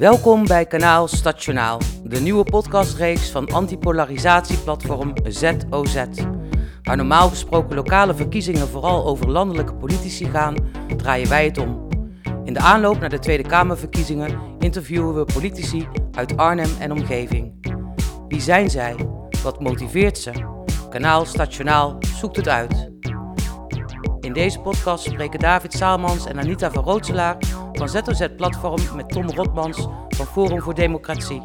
Welkom bij kanaal Stationaal, de nieuwe podcastreeks van antipolarisatieplatform ZOZ. Waar normaal gesproken lokale verkiezingen vooral over landelijke politici gaan, draaien wij het om. In de aanloop naar de Tweede Kamerverkiezingen interviewen we politici uit Arnhem en omgeving. Wie zijn zij? Wat motiveert ze? Kanaal Stationaal zoekt het uit. In deze podcast spreken David Saalmans en Anita van Rootselaar van ZOZ Platform met Tom Rotmans van Forum voor Democratie.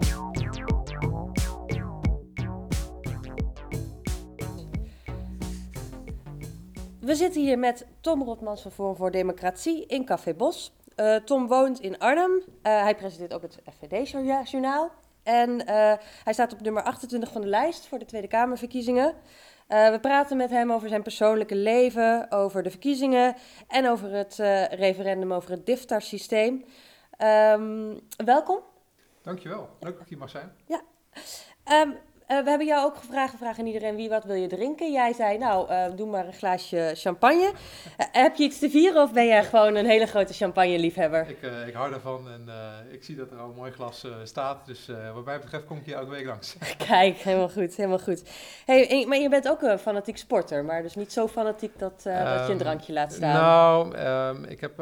We zitten hier met Tom Rotmans van Forum voor Democratie in Café Bos. Uh, Tom woont in Arnhem. Uh, hij presenteert ook het FVD-journaal. En uh, hij staat op nummer 28 van de lijst voor de Tweede Kamerverkiezingen. Uh, we praten met hem over zijn persoonlijke leven, over de verkiezingen en over het uh, referendum over het DIFTAR-systeem. Um, welkom. Dankjewel. Leuk dat ik hier mag zijn. Ja. Um, uh, we hebben jou ook gevraagd, we vragen iedereen wie wat wil je drinken. Jij zei, nou, uh, doe maar een glaasje champagne. Uh, heb je iets te vieren of ben jij gewoon een hele grote champagne-liefhebber? Ik, ik hou daarvan en ik zie dat er al een mooi glas staat. Dus wat mij betreft kom ik hier elke week langs. Kijk, helemaal goed, helemaal goed. Hey, maar je bent ook een fanatiek sporter, maar dus niet zo fanatiek dat, um, dat je een drankje laat staan. Nou, um, ik heb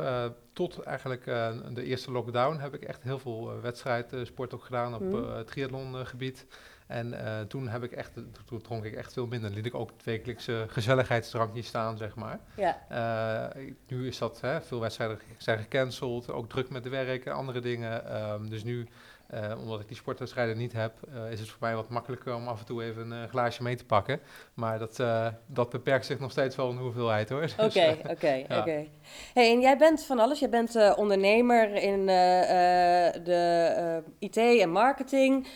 tot eigenlijk uh, de eerste lockdown heb ik echt heel veel uh, wedstrijdsport ook gedaan op mm. uh, het triathlongebied. En toen heb ik echt, toen dronk ik echt veel minder. Liet ik ook het wekelijkse gezelligheidsdrankje staan, zeg maar. Ja. nu is dat, hè, veel wedstrijden zijn gecanceld, ook druk met de werk en andere dingen. Um, dus nu uh, omdat ik die sportwedstrijden niet heb, uh, is het voor mij wat makkelijker om af en toe even een uh, glaasje mee te pakken. Maar dat, dat beperkt zich nog steeds wel in hoeveelheid hoor. Dus, oké, oké, oké. Hey, en jij bent van alles. Jij bent ondernemer in de IT en marketing.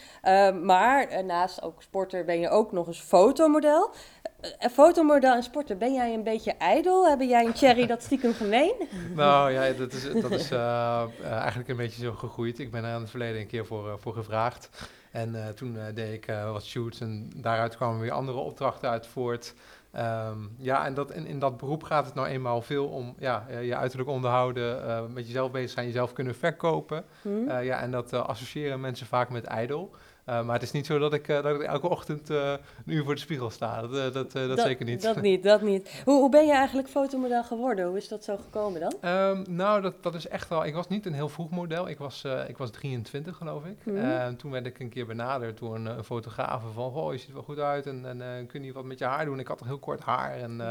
maar naast ook sporter ben je ook nog eens fotomodel. Een fotomodel en sporter, ben jij een beetje ijdel? Hebben jij een cherry dat stiekem gemeen? nou ja, dat is, dat is uh, eigenlijk een beetje zo gegroeid. Ik ben er in het verleden een keer voor, uh, voor gevraagd. En toen deed ik wat shoots en daaruit kwamen weer andere opdrachten uit voort. Um, ja, en dat, in, in dat beroep gaat het nou eenmaal veel om ja, je uiterlijk onderhouden, met jezelf bezig zijn, jezelf kunnen verkopen. Hmm. ja, en dat associëren mensen vaak met ijdel. Uh, maar het is niet zo dat ik, uh, dat ik elke ochtend uh, een uur voor de spiegel sta. Dat, dat, dat, dat, zeker niet. Dat niet, dat niet. Hoe, hoe ben je eigenlijk fotomodel geworden? Hoe is dat zo gekomen dan? Um, nou, dat, dat is echt wel... Ik was niet een heel vroeg model. Ik was, ik was 23, geloof ik. Mm -hmm. toen werd ik een keer benaderd door een, een fotograaf van... Oh, je ziet er wel goed uit en, en kun je wat met je haar doen? Ik had toch heel kort haar en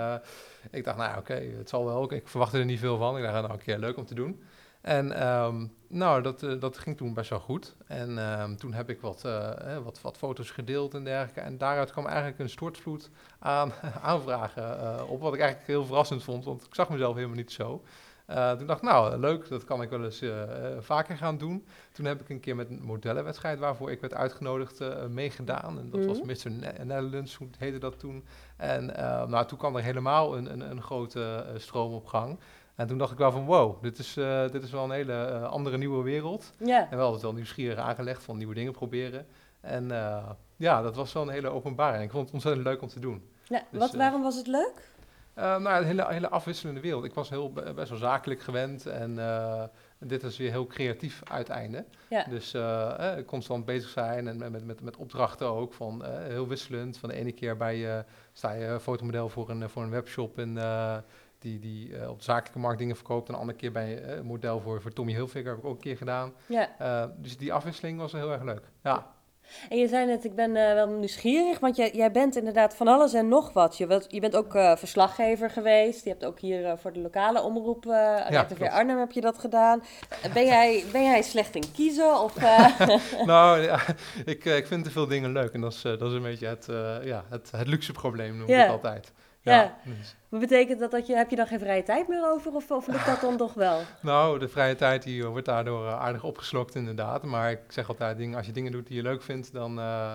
ik dacht, nou oké, okay, het zal wel. Ik verwachtte er niet veel van. Ik dacht, nou, een keer leuk om te doen. En um, nou, dat, uh, dat ging toen best wel goed. En um, toen heb ik wat, uh, wat, wat foto's gedeeld en dergelijke. En daaruit kwam eigenlijk een stortvloed aan aanvragen uh, op. Wat ik eigenlijk heel verrassend vond, want ik zag mezelf helemaal niet zo. toen dacht ik, nou, leuk, dat kan ik wel eens vaker gaan doen. Toen heb ik een keer met een modellenwedstrijd waarvoor ik werd uitgenodigd meegedaan. En dat mm. was Mr. Netherlands, hoe heette dat toen. En nou, toen kwam er helemaal een, een, een grote stroom op gang. En toen dacht ik wel van wow, dit is, uh, dit is wel een hele uh, andere nieuwe wereld. Ja. En wel altijd wel nieuwsgierig aangelegd van nieuwe dingen proberen. En uh, ja, dat was wel een hele openbaring. Ik vond het ontzettend leuk om te doen. Ja, dus, wat, waarom was het leuk? nou, een hele, hele afwisselende wereld. Ik was heel, best wel zakelijk gewend en dit is weer heel creatief uiteinde. Dus constant bezig zijn en met, met, met opdrachten ook. Van, heel wisselend. Van de ene keer bij, sta je fotomodel voor een, voor een webshop en die, die uh, op zakelijke markt dingen verkoopt. En een andere keer bij uh, een model voor, voor Tommy Hilfiger heb ik ook een keer gedaan. Ja. Uh, dus die afwisseling was heel erg leuk. Ja. En je zei net, ik ben wel nieuwsgierig, want jij, jij bent inderdaad van alles en nog wat. Je, je bent ook verslaggever geweest. Je hebt ook hier voor de lokale omroep, ja, Arnhem heb je dat gedaan. Ben jij, ben jij slecht in kiezen? Of, nou, ja, ik, ik vind te veel dingen leuk. En dat is, dat is een beetje het, ja, het, het luxe probleem, noem ik het altijd. Ja. Wat betekent dat, dat je, heb je dan geen vrije tijd meer over of, of lukt dat dan toch wel? Nou, de vrije tijd die wordt daardoor uh, aardig opgeslokt inderdaad. Maar ik zeg altijd, dingen, als je dingen doet die je leuk vindt, dan, uh,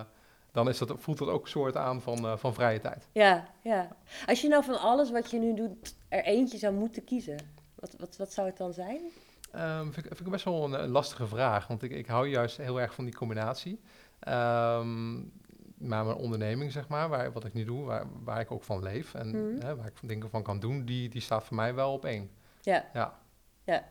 dan is dat, voelt dat ook een soort aan van, uh, van vrije tijd. Ja, ja. Als je nou van alles wat je nu doet er eentje zou moeten kiezen, wat, wat, wat zou het dan zijn? Um, vind, vind ik best wel een, een, lastige vraag, want ik, ik hou juist heel erg van die combinatie. Um, maar mijn onderneming, zeg maar, waar, wat ik nu doe, waar, waar ik ook van leef en mm. hè, waar ik dingen van kan doen, die, die staat voor mij wel op één. Ja. Ja. Ja.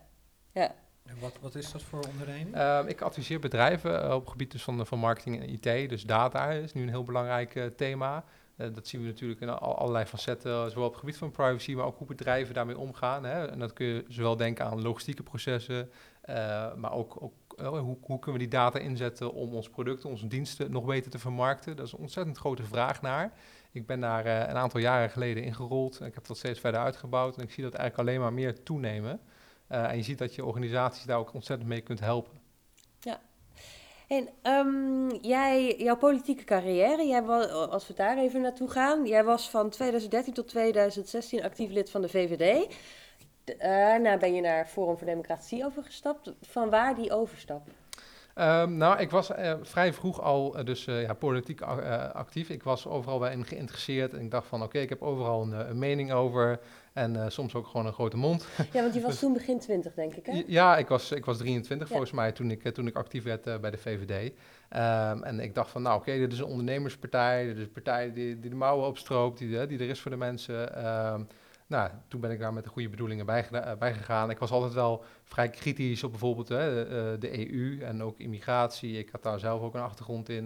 ja. En wat, wat is dat voor onderneming? Ehm, ik adviseer bedrijven uh, op gebied dus van, van marketing en IT. Dus data is nu een heel belangrijk uh, thema. Uh, dat zien we natuurlijk in al, allerlei facetten, zowel op het gebied van privacy, maar ook hoe bedrijven daarmee omgaan. Hè. En dat kun je zowel denken aan logistieke processen, maar ook, ook hoe, hoe, kunnen we die data inzetten om ons producten, onze diensten nog beter te vermarkten. Dat is een ontzettend grote vraag naar. Ik ben daar een aantal jaren geleden ingerold en ik heb dat steeds verder uitgebouwd. En ik zie dat eigenlijk alleen maar meer toenemen. Uh, en je ziet dat je organisaties daar ook ontzettend mee kunt helpen. Ja. En um, jij, jouw politieke carrière, jij was, als we daar even naartoe gaan, jij was van 2013 tot 2016 actief lid van de VVD. Daarna ben je naar Forum voor Democratie overgestapt. Van waar die overstap? Um, nou, ik was uh, vrij vroeg al uh, dus uh, ja, politiek actief. Ik was overal bij in geïnteresseerd en ik dacht van oké, okay, ik heb overal een, een mening over. En soms ook gewoon een grote mond. Ja, want je was dus, toen begin 20, denk ik, hè? Ja, ik was, ik was 23 ja. volgens mij toen ik, toen ik actief werd bij de VVD. Um, en ik dacht van, nou oké, okay, dit is een ondernemerspartij. Dit is een partij die, die de mouwen opstroopt, die, die er is voor de mensen. Um, nou, toen ben ik daar met de goede bedoelingen bij, uh, bij gegaan. Ik was altijd wel vrij kritisch op bijvoorbeeld hè, de, de, EU en ook immigratie. Ik had daar zelf ook een achtergrond in.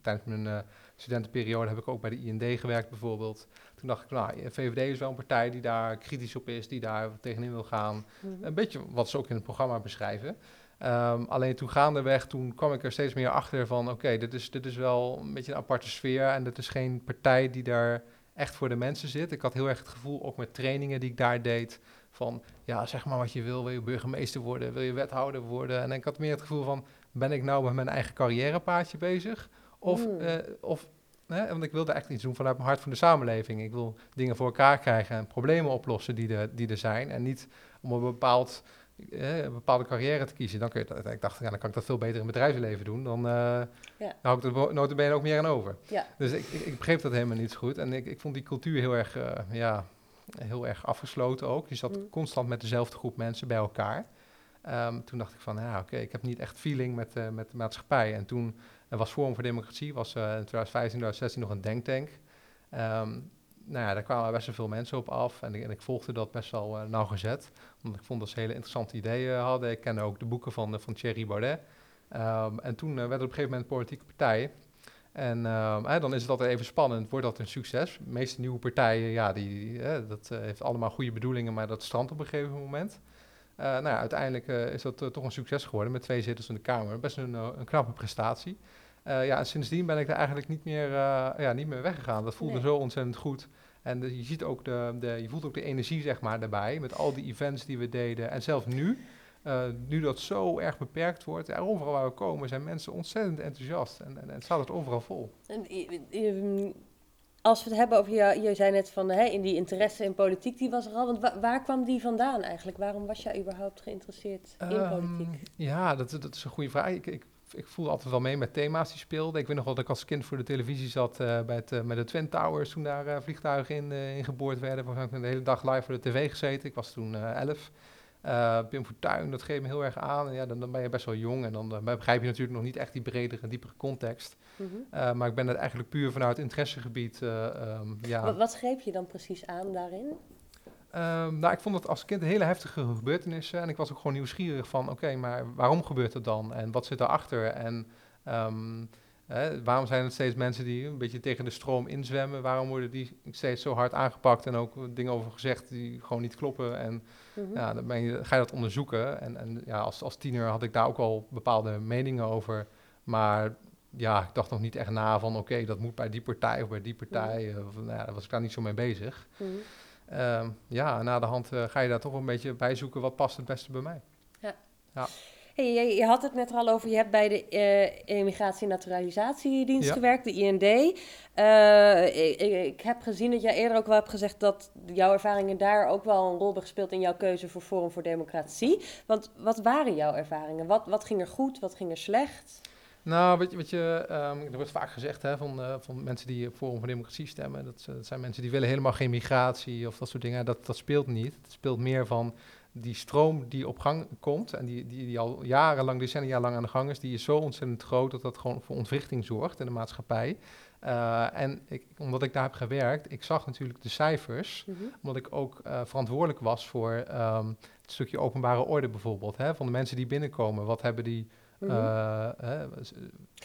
tijdens mijn studentenperiode heb ik ook bij de IND gewerkt bijvoorbeeld. Toen dacht ik, nou, VVD is wel een partij die daar kritisch op is, die daar tegenin wil gaan. Mhm. Een beetje wat ze ook in het programma beschrijven. Um, alleen toen gaandeweg, toen kwam ik er steeds meer achter van, oké, dit, is, dit is wel een beetje een aparte sfeer en dit is geen partij die daar echt voor de mensen zit. Ik had heel erg het gevoel, ook met trainingen die ik daar deed, van, ja, zeg maar wat je wil, wil je burgemeester worden, wil je wethouder worden. En ik had meer het gevoel van, ben ik nou met mijn eigen carrièrepaadje bezig? Of, mm. uh, of Hè? Want ik wilde echt iets doen vanuit mijn hart van de samenleving. Ik wil dingen voor elkaar krijgen en problemen oplossen die er, die er zijn. En niet om een, bepaald, eh, een bepaalde carrière te kiezen. Dan kun je, ik dacht, ja, dan kan ik dat veel beter in het bedrijfsleven doen. Dan, uh, ja. dan hou ik er notabene ook meer aan over. Ja. Dus ik, ik, ik, begreep dat helemaal niet zo goed. En ik, ik vond die cultuur heel erg, uh, ja, heel erg afgesloten ook. Je zat mm. constant met dezelfde groep mensen bij elkaar. Um, toen dacht ik van, ja, oké, okay, ik heb niet echt feeling met, uh, met de maatschappij. En toen was Forum voor Democratie, was in 2015, 2016 nog een denktank. Um, nou ja, daar kwamen best wel veel mensen op af en ik, en ik volgde dat best wel uh, nauwgezet. Omdat ik vond dat ze hele interessante ideeën hadden. Ik kende ook de boeken van, uh, van Thierry Baudet. Um, en toen werd het op een gegeven moment een politieke partij. En um, dan is het altijd even spannend, wordt dat een succes? De meeste nieuwe partijen, ja, die, dat heeft allemaal goede bedoelingen, maar dat strandt op een gegeven moment. Nou ja, uiteindelijk is dat toch een succes geworden met twee zetels in de Kamer. Best een, een knappe prestatie. Ja, en sindsdien ben ik er eigenlijk niet meer, ja, niet meer weggegaan. Dat voelde nee. zo ontzettend goed. En de, je, ziet ook de, de, je voelt ook de energie zeg maar, daarbij, met al die events die we deden. En zelfs nu, nu dat zo erg beperkt wordt, ja, overal waar we komen zijn mensen ontzettend enthousiast. En, en, en staat het overal vol. En, als we het hebben over, je, je zei net van hè, in die interesse in politiek, die was er al. Want wa waar kwam die vandaan eigenlijk? Waarom was jij überhaupt geïnteresseerd in um, politiek? Ja, dat, dat is een goede vraag. Ik, ik, ik voelde altijd wel mee met thema's die speelden. Ik weet nog wel dat ik als kind voor de televisie zat uh, bij het, uh, met de Twin Towers, toen daar uh, vliegtuigen in, in geboord werden. We hebben de hele dag live voor de tv gezeten. Ik was toen elf. Pim Fortuyn, dat geeft me heel erg aan. En ja, dan, dan, ben je best wel jong en dan, dan begrijp je natuurlijk nog niet echt die bredere en diepere context. Mm -hmm. uh, maar ik ben het eigenlijk puur vanuit interessegebied. Um, ja. Wat, wat greep je dan precies aan daarin? Um, nou, ik vond het als kind een hele heftige gebeurtenissen. En ik was ook gewoon nieuwsgierig van, oké, okay, maar waarom gebeurt het dan? En wat zit daarachter? En um, Hè, waarom zijn het steeds mensen die een beetje tegen de stroom inzwemmen? Waarom worden die steeds zo hard aangepakt en ook dingen over gezegd die gewoon niet kloppen? En mm -hmm. ja, dan ben je, ga je dat onderzoeken. En, en ja, als, als tiener had ik daar ook al bepaalde meningen over. Maar ja, ik dacht nog niet echt na van oké, okay, dat moet bij die partij of bij die partij. Mm -hmm. of, nou daar was ik daar niet zo mee bezig. Mm -hmm. Uh, ja, na de hand uh, ga je daar toch een beetje bij zoeken wat past het beste bij mij. Ja. ja. Hey, je, je, had het net al over, je hebt bij de uh, Immigratie- en Naturalisatiedienst ja. gewerkt, de IND. Uh, ik, ik, heb gezien dat jij eerder ook wel hebt gezegd dat jouw ervaringen daar ook wel een rol hebben gespeeld in jouw keuze voor Forum voor Democratie. Want wat waren jouw ervaringen? Wat, wat ging er goed, wat ging er slecht? Nou, wat je, wat je um, er wordt vaak gezegd hè, van, uh, van mensen die Forum voor Democratie stemmen. Dat, dat, zijn mensen die willen helemaal geen migratie of dat soort dingen. Dat, dat speelt niet. Het speelt meer van die stroom die op gang komt en die, die, die al jarenlang, decennia lang aan de gang is, die is zo ontzettend groot dat dat gewoon voor ontwrichting zorgt in de maatschappij. Uh, en ik, omdat ik daar heb gewerkt, ik zag natuurlijk de cijfers, mm -hmm. omdat ik ook uh, verantwoordelijk was voor um, het stukje openbare orde bijvoorbeeld, hè, van de mensen die binnenkomen. Wat hebben die... Mhm. eh, hè,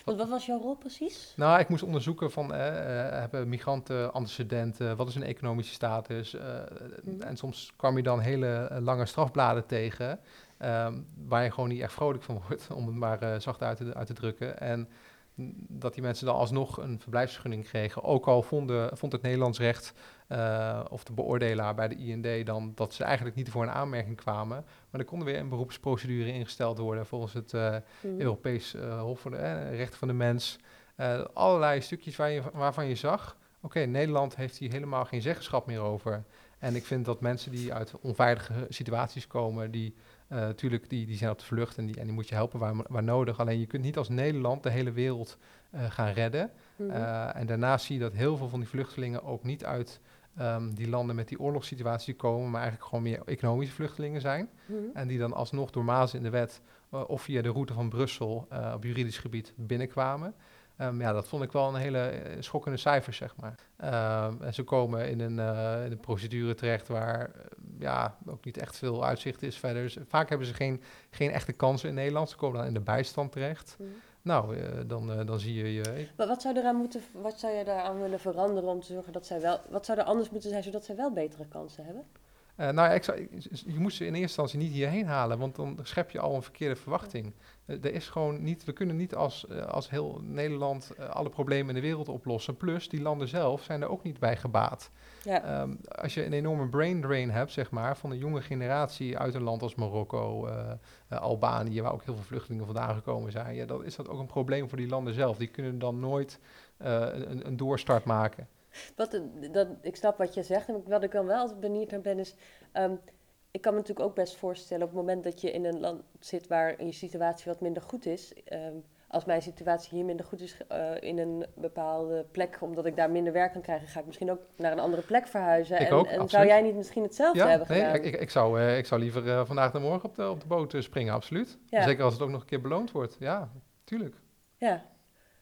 Want wat was jouw rol precies? nou, ik moest onderzoeken van, eh, eh, hebben migranten antecedenten, wat is hun economische status? eh, Mhm. En soms kwam je dan hele eh, lange strafbladen tegen, ehm, waar je gewoon niet echt vrolijk van wordt, om het maar eh, zacht uit te, uit te drukken. En dat die mensen dan alsnog een verblijfsvergunning kregen, ook al vonden, vond het Nederlands recht eh, of de beoordelaar bij de IND dan dat ze eigenlijk niet voor een aanmerking kwamen. Maar er kon er weer een beroepsprocedure ingesteld worden volgens het Mhm. Europees eh, Hof voor de Rechten van de Mens. Allerlei stukjes waar je, waarvan je zag, oké, Nederland heeft hier helemaal geen zeggenschap meer over. En ik vind dat mensen die uit onveilige situaties komen, die natuurlijk die, die zijn op de vlucht en die, en die moet je helpen waar, waar nodig. Alleen je kunt niet als Nederland de hele wereld gaan redden. Eh, en daarnaast zie je dat heel veel van die vluchtelingen ook niet uit ehm, die landen met die oorlogssituatie komen, maar eigenlijk gewoon meer economische vluchtelingen zijn. Mhm. En die dan alsnog door mazen in de wet eh, of via de route van Brussel eh, op juridisch gebied binnenkwamen. Ehm, ja, dat vond ik wel een hele eh, schokkende cijfers, zeg maar. Ehm, en ze komen in een, in een procedure terecht waar ja, ook niet echt veel uitzicht is verder. Dus vaak hebben ze geen, geen echte kansen in Nederland. Ze komen dan in de bijstand terecht. Mhm. Nou, eh, dan, eh, dan zie je je... Wat, wat zou eraan moeten, wat zou je daaraan willen veranderen om te zorgen dat zij wel, wat zou er anders moeten zijn zodat zij wel betere kansen hebben? Eh, nou ja, ik zou, je moet ze in eerste instantie niet hierheen halen, want dan schep je al een verkeerde verwachting. Eh, er is gewoon niet, we kunnen niet als, eh, als heel Nederland alle problemen in de wereld oplossen. Plus, die landen zelf zijn er ook niet bij gebaat. Ja. Ehm, als je een enorme brain drain hebt, zeg maar, van een jonge generatie uit een land als Marokko, Albanië, waar ook heel veel vluchtelingen vandaan gekomen zijn, ja, dan is dat ook een probleem voor die landen zelf. Die kunnen dan nooit een, een doorstart maken. Wat, dat, ik snap wat je zegt. En wat ik dan wel altijd benieuwd naar ben is... ehm, ik kan me natuurlijk ook best voorstellen op het moment dat je in een land zit waar je situatie wat minder goed is. ehm, als mijn situatie hier minder goed is eh, in een bepaalde plek, omdat ik daar minder werk kan krijgen, ga ik misschien ook naar een andere plek verhuizen. Ik en ook, en zou jij niet misschien hetzelfde Ja, hebben nee, gedaan? ik, ik, zou, eh, ik zou liever eh, vandaag en morgen op de, op de boot springen, absoluut. Ja. Zeker als het ook nog een keer beloond wordt. Ja, tuurlijk. Ja.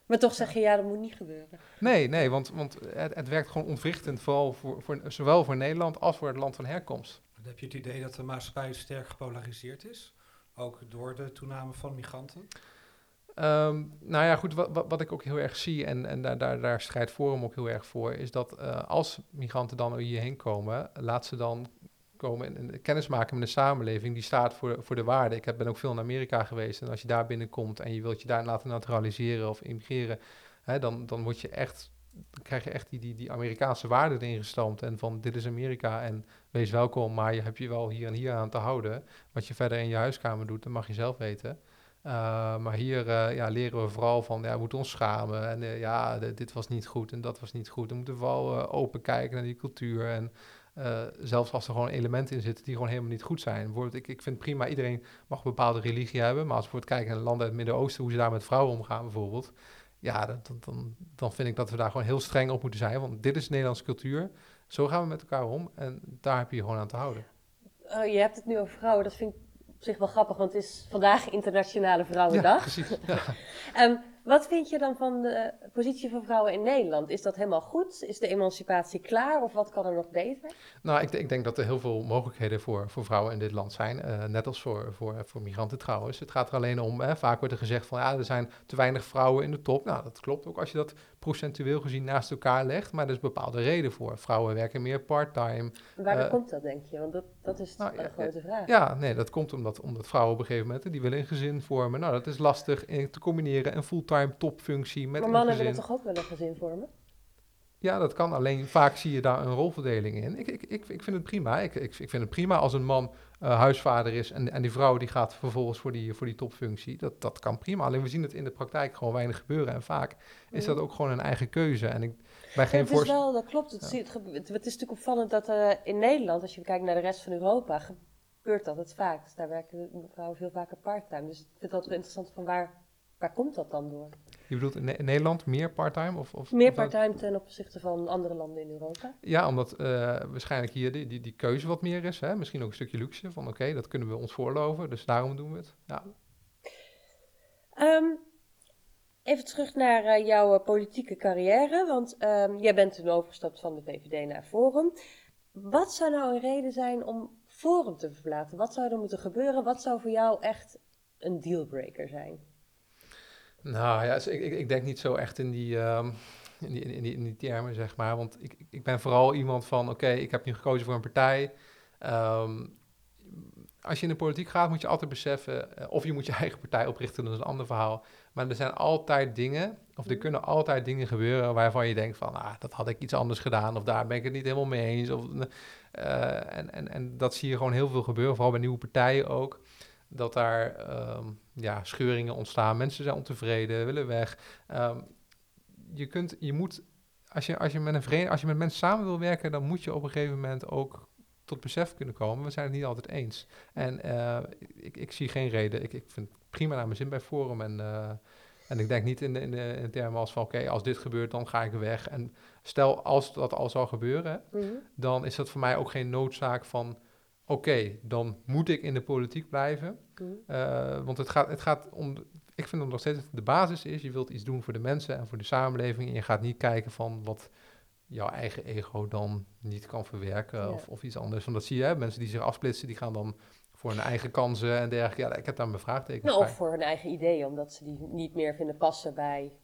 Maar toch zeg je, ja, dat moet niet gebeuren. Nee, nee, want, want het, het werkt gewoon ontwrichtend, vooral voor, voor, zowel voor Nederland als voor het land van herkomst. Dan heb je het idee dat de maatschappij sterk gepolariseerd is? Ook door de toename van migranten? Ehm, nou ja, goed, wat, wat, wat ik ook heel erg zie, en, en daar, daar, daar strijdt Forum ook heel erg voor, is dat eh, als migranten dan hierheen komen, laat ze dan komen en, en kennis maken met een samenleving die staat voor, voor de waarden. Ik ben ook veel in Amerika geweest en als je daar binnenkomt en je wilt je daar laten naturaliseren of immigreren, hè, dan, dan word je echt, krijg je echt die, die, die Amerikaanse waarden erin gestampt en van dit is Amerika en wees welkom, maar je hebt je wel hier en hier aan te houden. Wat je verder in je huiskamer doet, dat mag je zelf weten. Uh, maar hier uh, ja, leren we vooral van, ja, we moeten ons schamen. En uh, ja, de, dit was niet goed en dat was niet goed. We moeten vooral open kijken naar die cultuur. En uh, zelfs als er gewoon elementen in zitten die gewoon helemaal niet goed zijn. Bijvoorbeeld, ik, ik vind prima, iedereen mag een bepaalde religie hebben. Maar als we bijvoorbeeld kijken naar landen uit het Midden-Oosten, hoe ze daar met vrouwen omgaan bijvoorbeeld. Ja, dan, dan, dan vind ik dat we daar gewoon heel streng op moeten zijn. Want dit is Nederlandse cultuur. Zo gaan we met elkaar om. En daar heb je je gewoon aan te houden. Uh, je hebt het nu over vrouwen, dat vind ik op zich wel grappig, want het is vandaag Internationale Vrouwendag. Ja, precies. Ja. um, wat vind je dan van de positie van vrouwen in Nederland? Is dat helemaal goed? Is de emancipatie klaar of wat kan er nog beter? Nou, ik, ik denk dat er heel veel mogelijkheden voor, voor vrouwen in dit land zijn. Uh, net als voor, voor, voor migranten trouwens. Het gaat er alleen om, hè, vaak wordt er gezegd van ja, er zijn te weinig vrouwen in de top. Nou, dat klopt ook als je dat procentueel gezien naast elkaar legt. Maar er is bepaalde reden voor. Vrouwen werken meer part-time. Waarom uh, komt dat, denk je? Want dat, dat is nou, een ja, grote vraag. Ja, nee, dat komt omdat, omdat vrouwen op een gegeven moment, die willen een gezin vormen. Nou, dat is lastig te combineren, een fulltime topfunctie met maar mannen willen toch ook wel een gezin vormen? Ja, dat kan. Alleen vaak zie je daar een rolverdeling in. Ik, ik, ik, ik vind het prima. Ik, ik, ik vind het prima als een man uh, huisvader is en, en die vrouw die gaat vervolgens voor die, voor die topfunctie. Dat, dat kan prima. Alleen we zien het in de praktijk gewoon weinig gebeuren. En vaak is dat ook gewoon een eigen keuze. En ik ben geen het is wel, dat klopt. Het, ja. het, het, is natuurlijk opvallend dat uh, in Nederland, als je kijkt naar de rest van Europa, gebeurt dat het vaak. Dus daar werken vrouwen veel vaker parttime. Dus ik vind dat wel interessant van waar, waar komt dat dan door? Je bedoelt in, Nederland meer parttime? Of, of, meer parttime ten opzichte van andere landen in Europa? Ja, omdat uh, waarschijnlijk hier die, die, die keuze wat meer is. Hè? Misschien ook een stukje luxe van oké, okay, dat kunnen we ons voorloven. Dus daarom doen we het. Ja. Um, even terug naar uh, jouw uh, politieke carrière. Want um, jij bent toen overgestapt van de VVD naar Forum. Wat zou nou een reden zijn om Forum te verlaten? Wat zou er moeten gebeuren? Wat zou voor jou echt een dealbreaker zijn? Nou ja, dus ik, ik, ik denk niet zo echt in die, um, in, die, in, die, in die termen, zeg maar. Want ik, ik ben vooral iemand van, oké, ik heb nu gekozen voor een partij. Um, als je in de politiek gaat, moet je altijd beseffen, uh, of je moet je eigen partij oprichten, dat is een ander verhaal. Maar er zijn altijd dingen, of er mhm. kunnen altijd dingen gebeuren waarvan je denkt van, ah, dat had ik iets anders gedaan, of daar ben ik het niet helemaal mee eens. Of, uh, en, en, en dat zie je gewoon heel veel gebeuren, vooral bij nieuwe partijen ook dat daar um, ja, scheuringen ontstaan. Mensen zijn ontevreden, willen weg. Um, je, kunt, je moet, als je, als, je met een vereniging, als je met mensen samen wil werken, dan moet je op een gegeven moment ook tot besef kunnen komen. We zijn het niet altijd eens. En uh, ik, ik zie geen reden. Ik, ik vind het prima naar mijn zin bij Forum. En, uh, en ik denk niet in de, in de, in termen als van oké, als dit gebeurt, dan ga ik weg. En stel als dat al zou gebeuren, mm -hmm. dan is dat voor mij ook geen noodzaak van oké, dan moet ik in de politiek blijven. Uh, want het gaat, het gaat om, ik vind dat nog steeds de basis is, je wilt iets doen voor de mensen en voor de samenleving. En je gaat niet kijken van wat jouw eigen ego dan niet kan verwerken ja. of, of iets anders. Want dat zie je, hè? mensen die zich afsplitsen, die gaan dan voor hun eigen kansen en dergelijke. Ja, ik heb daar mijn vraagtekens nou, Of voor hun eigen ideeën, omdat ze die niet meer vinden passen bij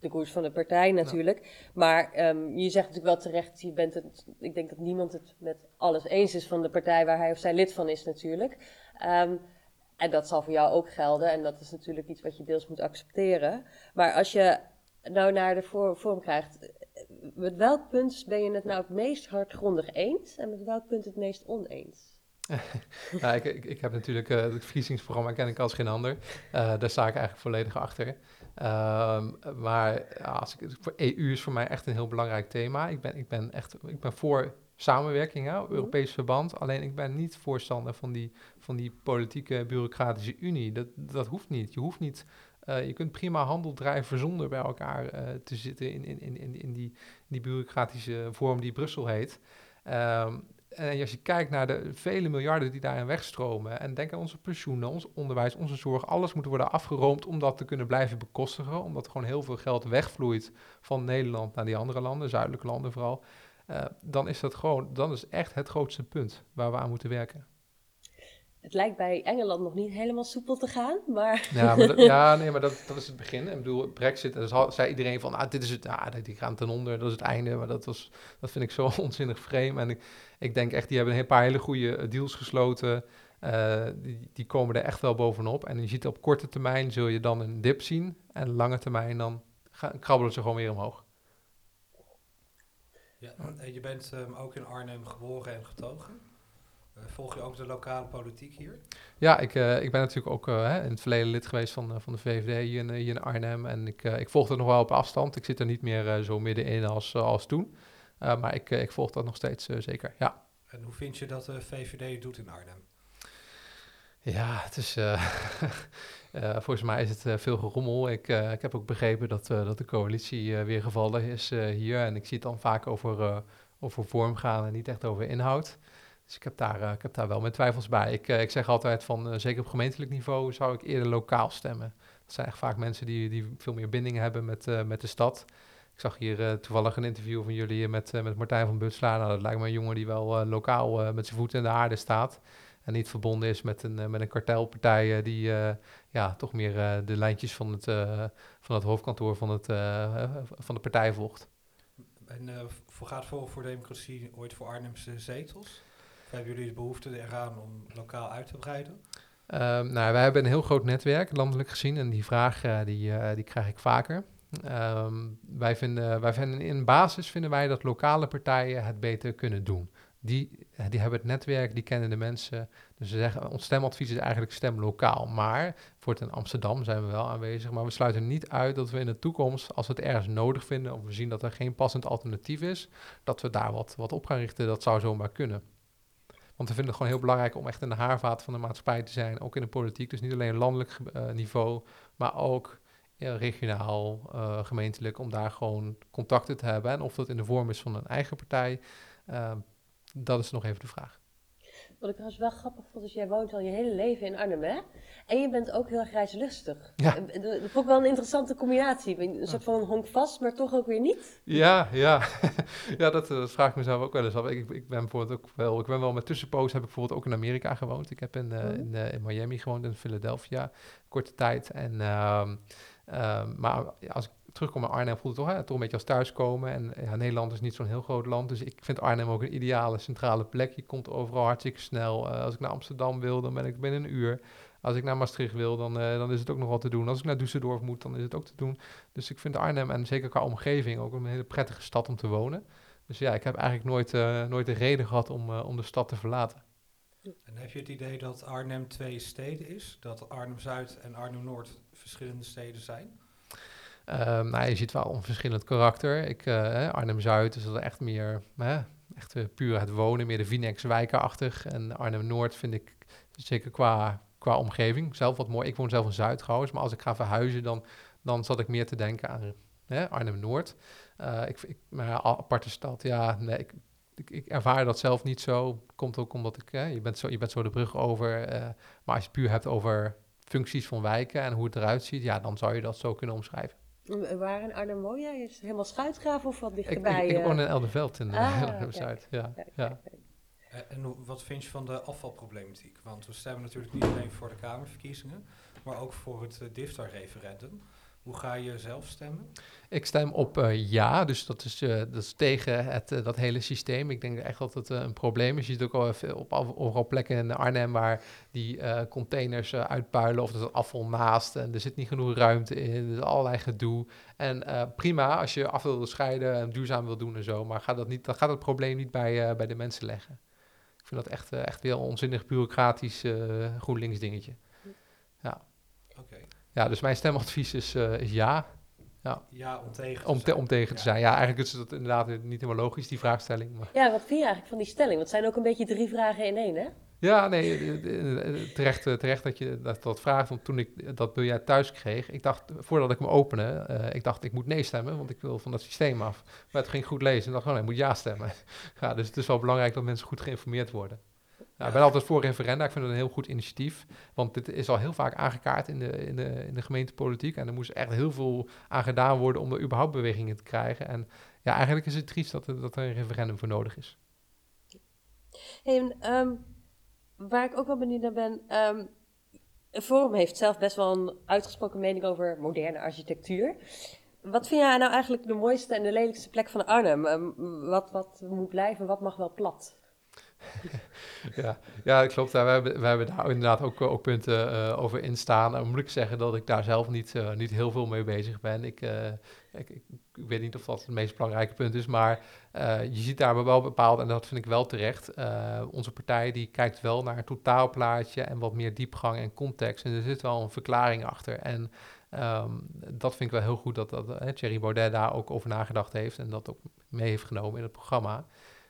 de koers van de partij natuurlijk. Ja. Maar um, je zegt natuurlijk wel terecht, je bent het, ik denk dat niemand het met alles eens is van de partij waar hij of zij lid van is natuurlijk. Um, en dat zal voor jou ook gelden en dat is natuurlijk iets wat je deels moet accepteren. Maar als je nou naar de vorm krijgt, met welk punt ben je het nou het meest hardgrondig eens en met welk punt het meest oneens? nou, ik, ik, ik, heb natuurlijk uh, het verkiezingsprogramma ken ik als geen ander. Uh, daar sta ik eigenlijk volledig achter. Um, maar als ik, voor EU is voor mij echt een heel belangrijk thema. Ik ben, ik ben echt ik ben voor samenwerking, hè, mhm. Europees verband. Alleen ik ben niet voorstander van die, van die politieke bureaucratische unie. Dat, dat hoeft niet. Je hoeft niet. Uh, je kunt prima handel drijven zonder bij elkaar uh, te zitten in, in, in, in, die, die bureaucratische vorm die Brussel heet. Um, en als je kijkt naar de vele miljarden die daarin wegstromen, en denk aan onze pensioenen, ons onderwijs, onze zorg, alles moet worden afgeroomd om dat te kunnen blijven bekostigen, omdat er gewoon heel veel geld wegvloeit van Nederland naar die andere landen, zuidelijke landen vooral, uh, dan is dat gewoon, dan is echt het grootste punt waar we aan moeten werken. Het lijkt bij Engeland nog niet helemaal soepel te gaan, maar... Ja, maar dat, ja nee, maar dat, dat is het begin. Ik bedoel, Brexit, dus zei iedereen van, ah, dit is het, ah, die gaan ten onder, dat is het einde. Maar dat, was, dat vind ik zo onzinnig vreemd. En ik, ik denk echt, die hebben een paar hele goede eh, deals gesloten. Uh, die, die komen er echt wel bovenop. En je ziet op korte termijn zul je dan een dip zien. En lange termijn dan gaan, krabbelen ze gewoon weer omhoog. Ja, en je bent um, ook in Arnhem geboren en getogen. Uh, volg je ook de lokale politiek hier? Ja, ik, uh, ik ben natuurlijk ook in het verleden lid geweest van, van de VVD hier in, hier in Arnhem. En ik, ik volg het nog wel op afstand. Ik zit er niet meer zo middenin als, als toen. Maar ik, ik volg dat nog steeds zeker, ja. En hoe vind je dat de VVD doet in Arnhem? Ja, het is, uh, uh, volgens mij is het uh, veel gerommel. Ik, ik heb ook begrepen dat, dat de coalitie weer gevallen is hier. En ik zie het dan vaak over, over vorm gaan en niet echt over inhoud. Dus ik heb daar, ik heb daar wel mijn twijfels bij. Ik, ik zeg altijd van, zeker op gemeentelijk niveau, zou ik eerder lokaal stemmen. Dat zijn echt vaak mensen die, die veel meer binding hebben met, met de stad. Ik zag hier toevallig een interview van jullie met, met Martijn van Butsla. Nou, dat lijkt me een jongen die wel lokaal met zijn voeten in de aarde staat en niet verbonden is met een, eh, met een kartelpartij eh, die ja, toch meer de lijntjes van het, van het hoofdkantoor van, het, van de partij volgt. En gaat voor, voor Democratie ooit voor Arnhemse zetels? Of hebben jullie de behoefte eraan om lokaal uit te breiden? Um, nou, wij hebben een heel groot netwerk, landelijk gezien, en die vraag die, die krijg ik vaker. Um, wij, vinden, wij vinden in basis vinden wij dat lokale partijen het beter kunnen doen die, die hebben het netwerk, die kennen de mensen. Dus ze zeggen, ons stemadvies is eigenlijk stem lokaal. Maar voor het in Amsterdam zijn we wel aanwezig. Maar we sluiten niet uit dat we in de toekomst, als we het ergens nodig vinden, of we zien dat er geen passend alternatief is, dat we daar wat, wat op gaan richten. Dat zou zomaar kunnen. Want we vinden het gewoon heel belangrijk om echt in de haarvaat van de maatschappij te zijn, ook in de politiek. Dus niet alleen landelijk uh, niveau, maar ook ja, regionaal, uh, gemeentelijk, om daar gewoon contacten te hebben. En of dat in de vorm is van een eigen partij. Uh, dat is nog even de vraag. Wat ik trouwens wel grappig vond, is jij woont al je hele leven in Arnhem, hè? En je bent ook heel erg reislustig. Ja. En- en Dat vond ik wel een interessante combinatie. Een soort van honk vast, maar toch ook weer niet. Ja, ja. ja dat, eh, dat vraag ik mezelf ook wel eens af. Ik, ik ben bijvoorbeeld ook wel, ik ben wel met tussenpoos heb ik bijvoorbeeld ook in Amerika gewoond. Ik heb in, eh, in, eh, in Miami gewoond, in Philadelphia, korte tijd. En, ehm, ehm, maar als ik terugkom naar Arnhem, voelt het toch, hè, toch een beetje als thuiskomen. En Nederland is niet zo'n heel groot land, dus ik vind Arnhem ook een ideale centrale plek. Je komt overal hartstikke snel. Eh, als ik naar Amsterdam wil, dan ben ik binnen een uur. Als ik naar Maastricht wil, dan, eh, dan is het ook nog wat te doen. Als ik naar Düsseldorf moet, dan is het ook te doen. Dus ik vind Arnhem en zeker qua omgeving ook een hele prettige stad om te wonen. Dus ja, ik heb eigenlijk nooit, eh, nooit een reden gehad om, om de stad te verlaten. En heb je het idee dat Arnhem twee steden is? Dat Arnhem-Zuid en Arnhem-Noord verschillende steden zijn? Ehm, nou, je ziet wel een verschillend karakter. Ik, eh, Arnhem-Zuid is dat echt meer hè, echt, eh, puur het wonen, meer de Vinex-wijkenachtig. En Arnhem-Noord vind ik zeker qua, qua omgeving zelf wat mooi. Ik woon zelf in Zuid maar als ik ga verhuizen, dan, dan zat ik meer te denken aan Arnhem-Noord. Eh, ik, ik, maar aparte stad, ja, nee, ik, ik, ik ervaar dat zelf niet zo. Komt ook omdat ik, je, bent zo, je bent zo de brug over. maar als je het puur hebt over functies van wijken en hoe het eruit ziet, ja, dan zou je dat zo kunnen omschrijven. En Waar in Arnhem woon jij? Is het helemaal Schuitgraven of wat Ik, dichterbij? ik, ik eh? woon in Elderveld in Ah, uh, kijk. Zuid. Ja, ja. Eh, En wat vind je van de afvalproblematiek? Want we stemmen natuurlijk niet alleen voor de Kamerverkiezingen, maar ook voor het uh, DIFTA-referendum. Hoe ga je zelf stemmen? Ik stem op eh, ja, dus dat is, eh, dat is tegen het, eh, dat hele systeem. Ik denk echt dat het een probleem is. Je ziet ook al veel op al- overal plekken in Arnhem waar die containers uitpuilen of er afval naast en er zit niet genoeg ruimte in. Is allerlei gedoe. En prima als je afval wil scheiden en duurzaam wil doen en zo, maar gaat dat niet, dan gaat het probleem niet bij, bij de mensen leggen. Ik vind dat echt, echt weer onzinnig bureaucratisch GroenLinks dingetje. Oké. Ja, dus mijn stemadvies is, eh, is ja. Ja, om tegen te Om, te, zijn. om tegen te Ja. zijn. Ja, eigenlijk is het inderdaad niet helemaal logisch, die vraagstelling. Maar Ja, wat vind je eigenlijk van die stelling? Want het zijn ook een beetje drie vragen in één, hè? ja, nee, eh, eh, terecht, terecht dat je dat, dat vraagt. Want toen ik dat biljet thuis kreeg, ik dacht, voordat ik hem opende, eh, ik dacht, ik moet nee stemmen, want ik wil van dat systeem af. Maar het ging goed lezen en dacht, oh nee, ik moet ja stemmen. Ja, dus het is wel belangrijk dat mensen goed geïnformeerd worden. Ja, ik ben altijd voor referenda. Ik vind het een heel goed initiatief. Want dit is al heel vaak aangekaart in de, in de, in de gemeentepolitiek. En er moest echt heel veel aan gedaan worden om er überhaupt bewegingen te krijgen. En ja, eigenlijk is het triest dat er, dat er een referendum voor nodig is. Hey, en, ehm, waar ik ook wel benieuwd naar ben. ehm Forum heeft zelf best wel een uitgesproken mening over moderne architectuur. Wat vind jij nou eigenlijk de mooiste en de lelijkste plek van Arnhem? Ehm, wat, wat moet blijven, wat mag wel plat? Ja, ja dat klopt. Ja, we, hebben, we hebben daar inderdaad ook, ook punten eh, over in staan. En moet ik zeggen dat ik daar zelf niet, eh, niet heel veel mee bezig ben. Ik, eh, ik, ik, weet niet of dat het meest belangrijke punt is, maar eh, je ziet daar wel bepaald, en dat vind ik wel terecht, eh, onze partij die kijkt wel naar een totaalplaatje en wat meer diepgang en context. En er zit wel een verklaring achter. En ehm, dat vind ik wel heel goed dat, dat eh, Thierry Baudet daar ook over nagedacht heeft en dat ook mee heeft genomen in het programma.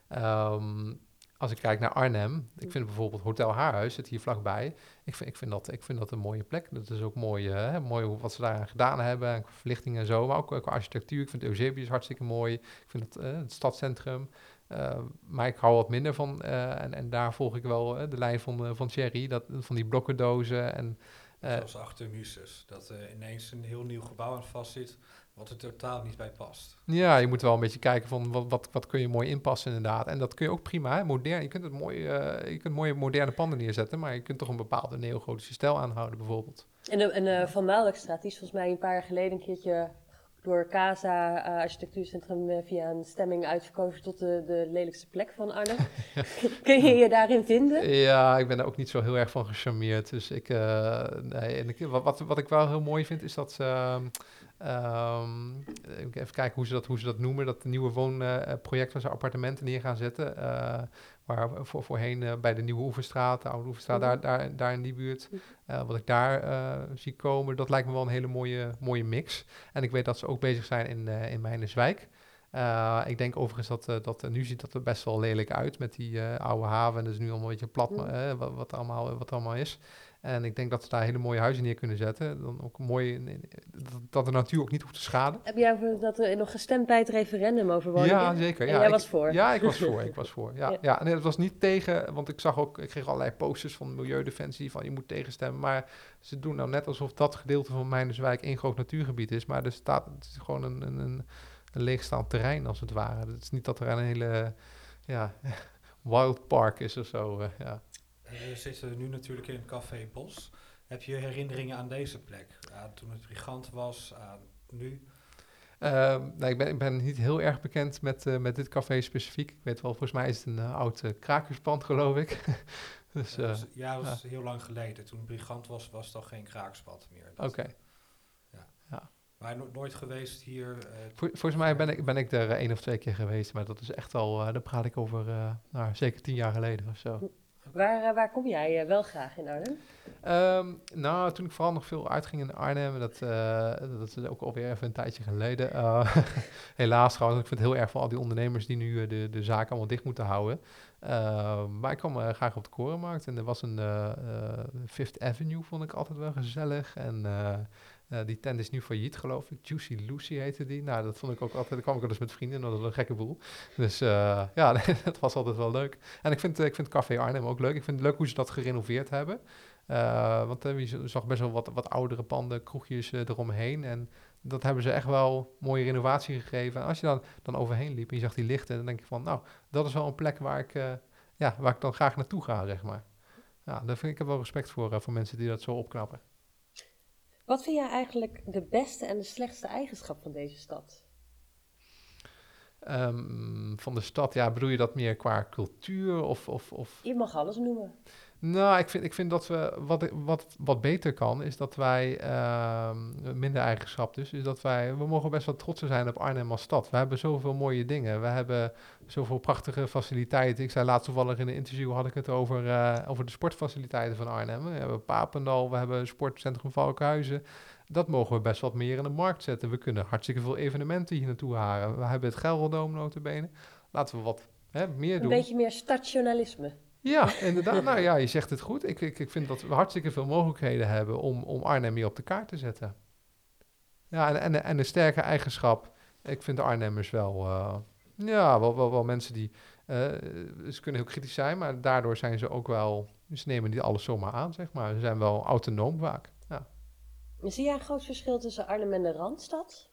Ehm, als ik kijk naar Arnhem, ik vind bijvoorbeeld Hotel Haarhuis, zit hier vlakbij. Ik vind, ik vind, dat, ik vind dat een mooie plek. Dat is ook mooi, eh, hè, mooi wat ze daar gedaan hebben, en verlichting en zo. Maar ook eh, qua architectuur. Ik vind Eusebius hartstikke mooi. Ik vind het, eh, het stadscentrum. Eh, maar ik hou wat minder van, en, en daar volg ik wel de lijn van, van Thierry, dat, van die blokkendozen. En, Zoals achter Muses. Dat er ineens een heel nieuw gebouw aan vast zit, wat er totaal niet bij past. Ja, je moet wel een beetje kijken van wat, wat, wat kun je mooi inpassen inderdaad. En dat kun je ook prima, hè, modern. Je kunt het mooi, eh, je kunt mooie moderne panden neerzetten, maar je kunt toch een bepaalde neogotische stijl aanhouden bijvoorbeeld. En de, en de Van Maalwijkstraat, die is volgens mij een paar jaar geleden een keertje door Casa eh, Architectuurcentrum eh, via een stemming uitverkozen tot de, de lelijkste plek van Arnhem. Kun je je daarin vinden? Ja, ik ben er ook niet zo heel erg van gecharmeerd. Dus ik, eh, nee, en ik, wat, wat, wat ik wel heel mooi vind, is dat ze, ehm, even kijken hoe ze dat, hoe ze dat noemen, dat nieuwe woonproject waar ze appartementen neer gaan zetten. Waar voor, voorheen eh, bij de Nieuwe Oeverstraat, de Oude Oeverstraat, Mhm. daar, daar, daar in die buurt, eh, wat ik daar eh, zie komen, dat lijkt me wel een hele mooie, mooie mix. En ik weet dat ze ook bezig zijn in, in Mijnerswijk. Eh, ik denk overigens dat, dat nu ziet dat er best wel lelijk uit met die oude haven. En dat is nu allemaal een beetje plat Mm. wat, wat, allemaal, wat allemaal is. En ik denk dat ze daar hele mooie huizen neer kunnen zetten. Dan ook mooi, dat, dat de natuur ook niet hoeft te schaden. Heb jij over dat er nog gestemd bij het referendum over woningen? Ja, zeker. En ja, jij ik- was voor? Ja, ik was voor. Ik was voor. Ja, Ja. ja. nee, het was niet tegen, want ik zag ook, ik kreeg allerlei posters van Milieudefensie van je moet tegenstemmen. Maar ze doen nou net alsof dat gedeelte van Meinerswijk één groot natuurgebied is. Maar er staat, het is gewoon een, een, een, een leegstaand terrein als het ware. Het is niet dat er een hele, ja, wild park is of zo. eh, ja. We zitten nu natuurlijk in Café Bos. Heb je herinneringen aan deze plek? Aan toen het Brigant was, aan nu? Ehm, nou, ik, ben, ik ben niet heel erg bekend met, eh, met dit café specifiek. Ik weet wel, volgens mij is het een eh, oud krakerspand, geloof ik. dus, Dat eh, was- ja, dat was heel lang geleden. Toen het Brigant was, was het al geen kraakspad meer. Dat- oké. Maar no- nooit geweest hier. eh, Vol- volgens mij ben ik, ben ik er één of twee keer geweest, maar dat is echt al, eh daar praat ik over eh, nou, zeker tien jaar geleden of zo. Waar, eh, waar kom jij eh, wel graag in Arnhem? Ehm, nou, toen ik vooral nog veel uitging in Arnhem, dat, eh, dat is ook alweer even een tijdje geleden. Helaas trouwens, ik vind het heel erg voor al die ondernemers die nu de, de zaak allemaal dicht moeten houden. Ehm, maar ik kwam graag op de Korenmarkt en er was een Fifth Avenue, vond ik altijd wel gezellig. En eh, die tent is nu failliet, geloof ik. Juicy Lucy heette die. Nou, dat vond ik ook altijd, daar kwam ik wel eens met vrienden, dat was een gekke boel. Dus eh, ja, dat was altijd wel leuk. En ik vind, eh, ik vind Café Arnhem ook leuk. Ik vind het leuk hoe ze dat gerenoveerd hebben. Want je zag best wel wat, wat oudere panden, kroegjes eromheen. En dat hebben ze echt wel mooie renovatie gegeven. En als je dan, dan overheen liep en je zag die lichten, dan denk je van, nou, dat is wel een plek waar ik, ja, waar ik dan graag naartoe ga, zeg maar. Ja, daar vind ik ik heb wel respect voor, voor mensen die dat zo opknappen. Wat vind jij eigenlijk de beste en de slechtste eigenschap van deze stad? Ehm, van de stad, ja, bedoel je dat meer qua cultuur of... of, of Je mag alles noemen. Nou, ik vind, ik vind dat we wat, wat, wat beter kan, is dat wij ehm, minder eigenschap dus, is dat wij, we mogen best wel trots zijn op Arnhem als stad. We hebben zoveel mooie dingen. We hebben zoveel prachtige faciliteiten. Ik zei laatst toevallig in een interview had ik het over, eh, over de sportfaciliteiten van Arnhem. We hebben Papendal, we hebben sportcentrum Valkhuizen. Dat mogen we best wat meer in de markt zetten. We kunnen hartstikke veel evenementen hier naartoe halen. We hebben het Gelderdoom notabene. Laten we wat hè, meer Een doen. beetje meer stadsjournalisme. Ja, inderdaad. nou ja, je zegt het goed. Ik, ik, ik vind dat we hartstikke veel mogelijkheden hebben om, om Arnhem hier op de kaart te zetten. Ja, en, en, en een sterke eigenschap. Ik vind de Arnhemmers wel, eh, ja, wel, wel, wel mensen die, eh, ze kunnen heel kritisch zijn, maar daardoor zijn ze ook wel, ze nemen niet alles zomaar aan, zeg maar. Ze zijn wel autonoom vaak. Ja. Zie jij een groot verschil tussen Arnhem en de Randstad?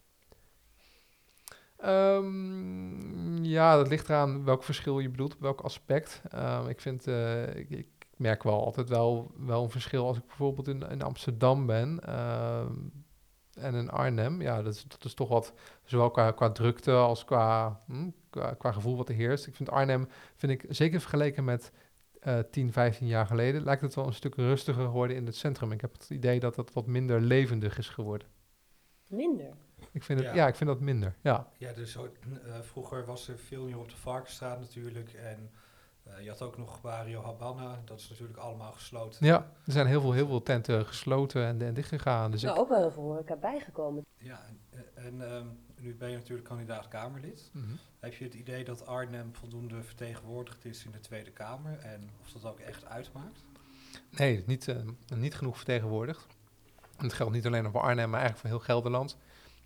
Ehm, ja, dat ligt eraan welk verschil je bedoelt, welk aspect. Ehm, ik vind, eh, ik, merk wel altijd wel, wel een verschil als ik bijvoorbeeld in, in Amsterdam ben ehm, en in Arnhem. Ja, dat is, dat is toch wat, zowel qua, qua drukte als qua, hm, qua, gevoel wat er heerst. Ik vind Arnhem, vind ik zeker vergeleken met eh 10, 15 jaar geleden, lijkt het wel een stuk rustiger geworden in het centrum. Ik heb het idee dat het wat minder levendig is geworden. Minder. Ik vind het, Ja. ja, ik vind dat minder, ja. Ja, dus eh, vroeger was er veel meer op de Varkensstraat natuurlijk. En eh, je had ook nog Barrio Habana. Dat is natuurlijk allemaal gesloten. Ja, er zijn heel veel, heel veel tenten gesloten en, en dichtgegaan. Dus Nou, ik, ook wel heel veel horeca bijgekomen. Ja, en, en ehm, nu ben je natuurlijk kandidaat Kamerlid. Mhm. Heb je het idee dat Arnhem voldoende vertegenwoordigd is in de Tweede Kamer? En of dat ook echt uitmaakt? Nee, niet, eh, niet genoeg vertegenwoordigd. En het geldt niet alleen voor Arnhem, maar eigenlijk voor heel Gelderland.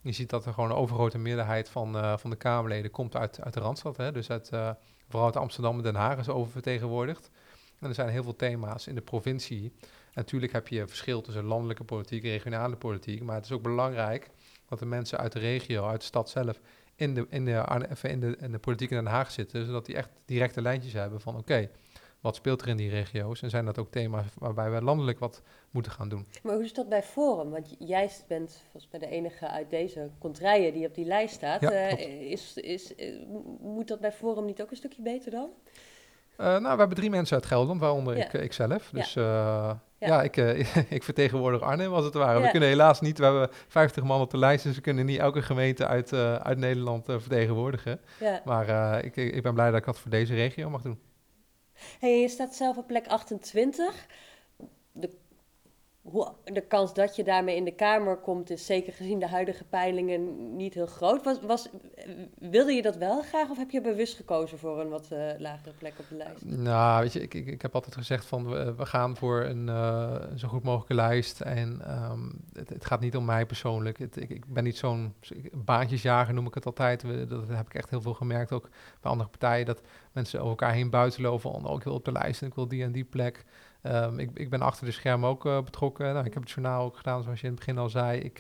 Je ziet dat er gewoon een overgrote meerderheid van, eh, van de Kamerleden komt uit, uit de Randstad. Hè? Dus eh, vooral uit Amsterdam en Den Haag is oververtegenwoordigd. En er zijn heel veel thema's in de provincie. Natuurlijk heb je verschil tussen landelijke politiek en regionale politiek. Maar het is ook belangrijk dat de mensen uit de regio, uit de stad zelf, in de, in de, even in de, in de politiek in Den Haag zitten. Zodat die echt directe lijntjes hebben van oké, wat speelt er in die regio's? En zijn dat ook thema's waarbij wij landelijk wat moeten gaan doen? Maar hoe is dat bij Forum? Want jij bent volgens mij de enige uit deze contraien die op die lijst staat. Ja, Eh, is, is, eh, moet dat bij Forum niet ook een stukje beter dan? Eh, nou, we hebben drie mensen uit Gelderland, waaronder Ja. ik, ikzelf. Ja. Dus ja, Ja. ik, ik vertegenwoordig Arnhem als het ware. We kunnen helaas niet, we hebben 50 man op de lijst, dus we kunnen niet elke gemeente uit, uit Nederland vertegenwoordigen. Ja. Maar ik, ik ben blij dat ik dat voor deze regio mag doen. Hey, je staat zelf op plek 28. De, kans dat je daarmee in de Kamer komt, is zeker gezien de huidige peilingen niet heel groot. Was, was, wilde je dat wel graag of heb je bewust gekozen voor een wat uh, lagere plek op de lijst? Nou, weet je, ik, ik, ik heb altijd gezegd van we, we gaan voor een uh, zo goed mogelijke lijst. En um, het, gaat niet om mij persoonlijk. Ik, ik, ben niet zo'n baantjesjager, noem ik het altijd. Dat heb ik echt heel veel gemerkt, ook bij andere partijen, dat mensen over elkaar heen buitenlopen. Van, oh, ik wil op de lijst en ik wil die en die plek. Um, ik, ik ben achter de schermen ook uh, betrokken. Nou, ik heb het journaal ook gedaan, zoals je in het begin al zei. Ik,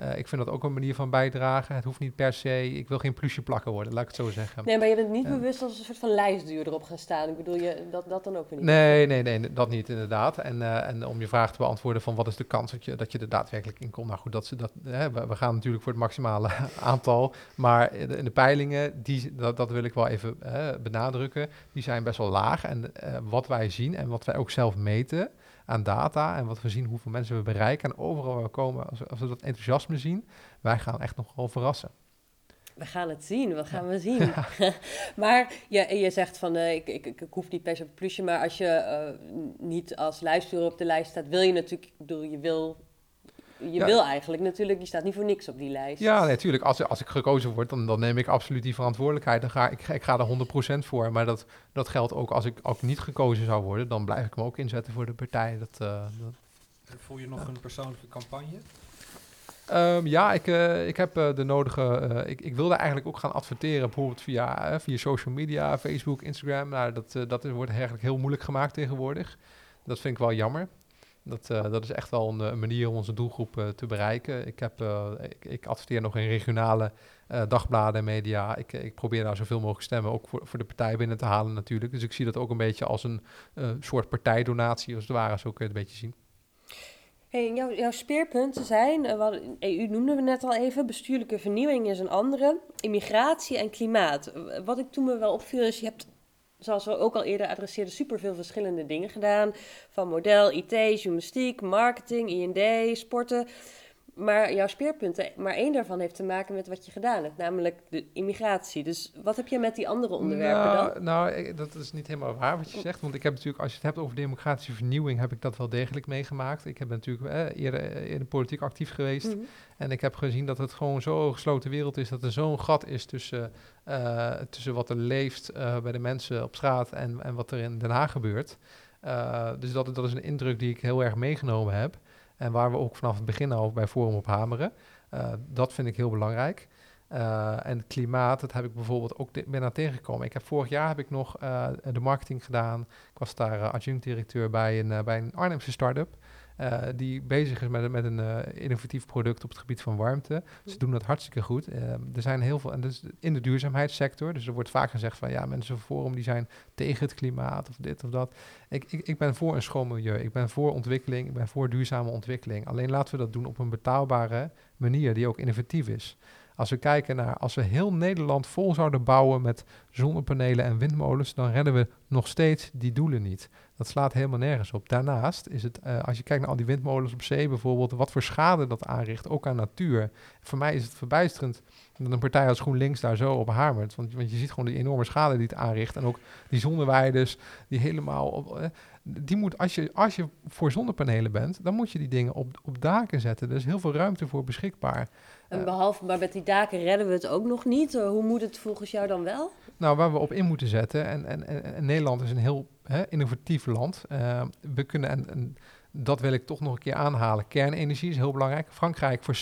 uh, uh, ik vind dat ook een manier van bijdragen. Het hoeft niet per se, ik wil geen plusje plakken worden, laat ik het zo zeggen. Nee, maar je bent niet bewust als een soort van lijstduur erop gaan staan. Ik bedoel, je, dat, dat dan ook weer niet? Nee, nee, nee, dat niet inderdaad. En, en om je vraag te beantwoorden van wat is de kans dat je, dat je er daadwerkelijk in komt. Nou goed, dat, dat, hè, we, we, gaan natuurlijk voor het maximale aantal. Maar in de, in de peilingen, die, dat, dat wil ik wel even benadrukken, die zijn best wel laag. En wat wij zien en wat wij ook zelf meten aan data en wat we zien hoeveel mensen we bereiken en overal waar we komen, als, als we dat enthousiasme zien, wij gaan echt nogal verrassen. We gaan het zien, we gaan we zien. maar je, je zegt van, uh, ik, ik, ik, hoef niet per se een plusje, maar als je uh, niet als lijstduur op de lijst staat, wil je natuurlijk, ik bedoel, je wil je ja. wil eigenlijk natuurlijk, je staat niet voor niks op die lijst. Ja, natuurlijk. Nee, als, als ik gekozen word, dan, dan neem ik absoluut die verantwoordelijkheid. Dan ga, ik, ik ga er 100% voor. Maar dat, dat geldt ook als ik ook niet gekozen zou worden. Dan blijf ik me ook inzetten voor de partij. Dat, uh, dat Voel je nog ja. een persoonlijke campagne? Um, ja, ik, uh, ik heb uh, de nodige. Uh, ik, ik wilde eigenlijk ook gaan adverteren, bijvoorbeeld via, via social media, Facebook, Instagram. Nou, dat, dat wordt eigenlijk heel moeilijk gemaakt tegenwoordig. Dat vind ik wel jammer. Dat, uh, dat is echt wel een, een, manier om onze doelgroep uh, te bereiken. Ik, heb, ik, adverteer nog in regionale dagbladen en media. Ik, ik, probeer daar zoveel mogelijk stemmen, ook voor, voor de partij binnen te halen natuurlijk. Dus ik zie dat ook een beetje als een soort partijdonatie, als het ware, zo kun je het een beetje zien. Hey, jouw, jouw speerpunten zijn, EU noemde we net al even, bestuurlijke vernieuwing is een andere, immigratie en klimaat. Wat ik toen me wel opviel is, je hebt zoals we ook al eerder adresseerden, superveel verschillende dingen gedaan. Van model, IT, journalistiek, marketing, IND, sporten. Maar jouw speerpunten, maar één daarvan heeft te maken met wat je gedaan hebt, namelijk de immigratie. Dus wat heb je met die andere onderwerpen nou, dan? Nou, dat is niet helemaal waar wat je zegt. Want ik heb natuurlijk, als je het hebt over democratische vernieuwing, heb ik dat wel degelijk meegemaakt. Ik heb natuurlijk eh, eerder in de politiek actief geweest. Mm -hmm. En ik heb gezien dat het gewoon zo'n gesloten wereld is, dat er zo'n gat is tussen, uh, tussen wat er leeft uh, bij de mensen op straat en, en wat er in Den Haag gebeurt. Uh, dus dat, dat is een indruk die ik heel erg meegenomen heb. En waar we ook vanaf het begin al bij Forum op hameren. Uh, dat vind ik heel belangrijk. Uh, en klimaat, dat heb ik bijvoorbeeld ook bijna tegengekomen. Ik heb vorig jaar heb ik nog uh, de marketing gedaan. Ik was daar adjunct-directeur bij een, bij een Arnhemse start-up. Uh, die bezig is met, met een uh, innovatief product op het gebied van warmte. Ze doen dat hartstikke goed. Uh, er zijn heel veel, en dus in de duurzaamheidssector. Dus er wordt vaak gezegd van ja, mensen van Forum die zijn tegen het klimaat of dit of dat. Ik, ik, ik ben voor een schoon milieu. Ik ben voor ontwikkeling. Ik ben voor duurzame ontwikkeling. Alleen laten we dat doen op een betaalbare manier die ook innovatief is. Als we kijken naar, als we heel Nederland vol zouden bouwen met zonnepanelen en windmolens, dan redden we nog steeds die doelen niet. Dat slaat helemaal nergens op. Daarnaast is het, uh, als je kijkt naar al die windmolens op zee bijvoorbeeld, wat voor schade dat aanricht, ook aan natuur. Voor mij is het verbijsterend dat een partij als GroenLinks daar zo op hamert. Want, want je ziet gewoon die enorme schade die het aanricht. En ook die zonneweiders, die helemaal... Op, uh, die moet, als je, als je voor zonnepanelen bent, dan moet je die dingen op, op daken zetten. Er is heel veel ruimte voor beschikbaar. En behalve, maar met die daken redden we het ook nog niet. Hoe moet het volgens jou dan wel? Nou, waar we op in moeten zetten. En, en, en, Nederland is een heel hè, innovatief land. Uh, we kunnen, en, en, dat wil ik toch nog een keer aanhalen. Kernenergie is heel belangrijk. Frankrijk voor 70%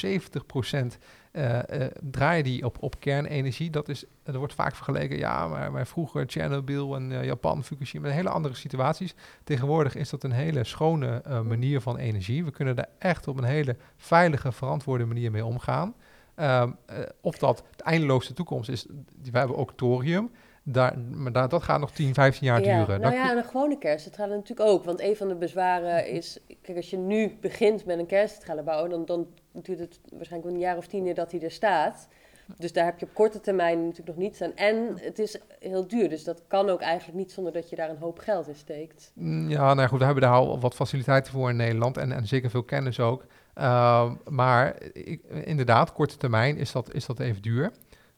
uh, uh, draaien die op, op kernenergie. Dat is, er wordt vaak vergeleken, ja, maar, maar vroeger Chernobyl en uh, Japan, Fukushima, hele andere situaties. Tegenwoordig is dat een hele schone manier van energie. We kunnen daar echt op een hele veilige, verantwoorde manier mee omgaan. Um, of dat de eindeloosste toekomst is, we hebben ook thorium. Daar, maar daar, dat gaat nog 10, 15 jaar ja, duren. Nou ja, en een gewone kerncentrale natuurlijk ook. Want een van de bezwaren is, kijk, als je nu begint met een kerncentrale bouwen, dan, dan duurt het waarschijnlijk een jaar of tien dat hij er staat. Dus daar heb je op korte termijn natuurlijk nog niets aan. En het is heel duur, dus dat kan ook eigenlijk niet zonder dat je daar een hoop geld in steekt. Ja, nou goed, we hebben daar al wat faciliteiten voor in Nederland en, en zeker veel kennis ook. Uh, maar ik, inderdaad, korte termijn is dat, is dat even duur.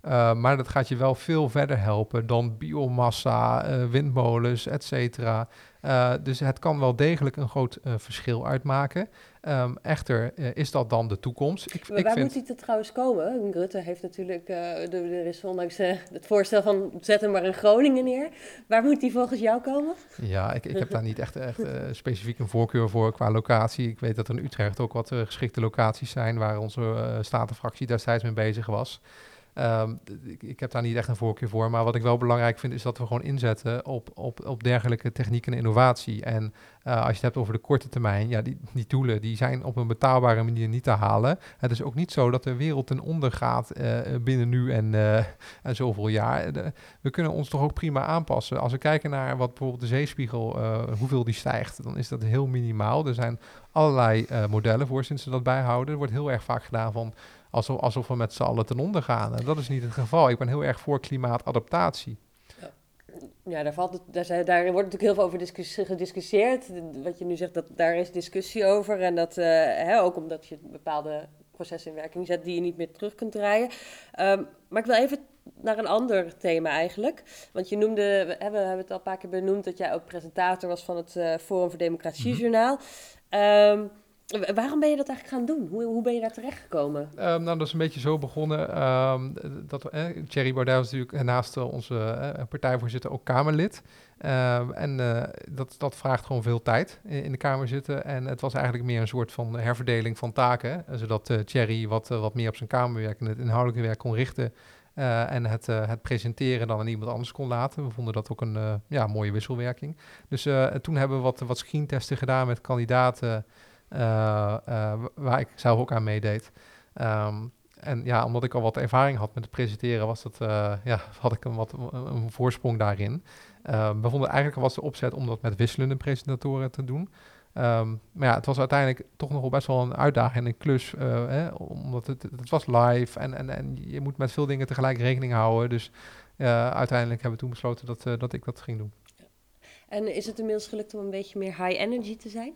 Uh, maar dat gaat je wel veel verder helpen dan biomassa, uh, windmolens, et cetera. Uh, dus het kan wel degelijk een groot verschil uitmaken. Um, echter, is dat dan de toekomst? Ik, waar ik vind... moet het trouwens komen? Rutte heeft natuurlijk, er is ondanks het voorstel van zet hem maar in Groningen neer. Waar moet die volgens jou komen? Ja, ik, ik heb daar niet echt, echt specifiek een voorkeur voor qua locatie. Ik weet dat er in Utrecht ook wat geschikte locaties zijn waar onze statenfractie destijds mee bezig was. Um, ik, heb daar niet echt een voorkeur voor. Maar wat ik wel belangrijk vind, is dat we gewoon inzetten op, op, op dergelijke techniek en innovatie. En uh, als je het hebt over de korte termijn, ja, die, die doelen die zijn op een betaalbare manier niet te halen. Het is ook niet zo dat de wereld ten onder gaat uh, binnen nu en, uh, en zoveel jaar. We kunnen ons toch ook prima aanpassen. Als we kijken naar wat bijvoorbeeld de zeespiegel, hoeveel die stijgt, dan is dat heel minimaal. Er zijn allerlei modellen voor sinds ze dat bijhouden. Er wordt heel erg vaak gedaan van alsof, alsof we met z'n allen ten onder gaan. En dat is niet het geval. Ik ben heel erg voor klimaatadaptatie. Ja, daar, valt het, daar, daar wordt natuurlijk heel veel over gediscussieerd. Wat je nu zegt, dat, daar is discussie over. En dat uh, hè, ook omdat je bepaalde processen in werking zet die je niet meer terug kunt draaien. Um, maar ik wil even naar een ander thema eigenlijk. Want je noemde, we hebben, we hebben het al een paar keer benoemd, dat jij ook presentator was van het uh, Forum voor Democratie mhm. Journaal. Um, Waarom ben je dat eigenlijk gaan doen? Hoe, hoe ben je daar terechtgekomen? Um, nou, dat is een beetje zo begonnen. Um, dat, eh, Thierry Baudet is natuurlijk naast onze eh, partijvoorzitter ook Kamerlid. Um, en uh, dat, dat vraagt gewoon veel tijd in, de Kamer zitten. En het was eigenlijk meer een soort van herverdeling van taken. zodat uh, Thierry wat, wat meer op zijn Kamerwerk en het inhoudelijke werk kon richten. en het, het presenteren dan aan iemand anders kon laten. We vonden dat ook een ja, mooie wisselwerking. Dus toen hebben we wat, wat screentesten gedaan met kandidaten. Eh, eh, waar ik zelf ook aan meedeed. Ehm, en ja, omdat ik al wat ervaring had met het presenteren, was dat, uh, ja, had ik een, wat, een voorsprong daarin. Ehm, we vonden eigenlijk was de opzet om dat met wisselende presentatoren te doen. Um, maar ja, het was uiteindelijk toch nog wel best wel een uitdaging en een klus. Hè, omdat het, het was live en, en, en je moet met veel dingen tegelijk rekening houden. Dus uiteindelijk hebben we toen besloten dat, dat ik dat ging doen. En is het inmiddels gelukt om een beetje meer high energy te zijn?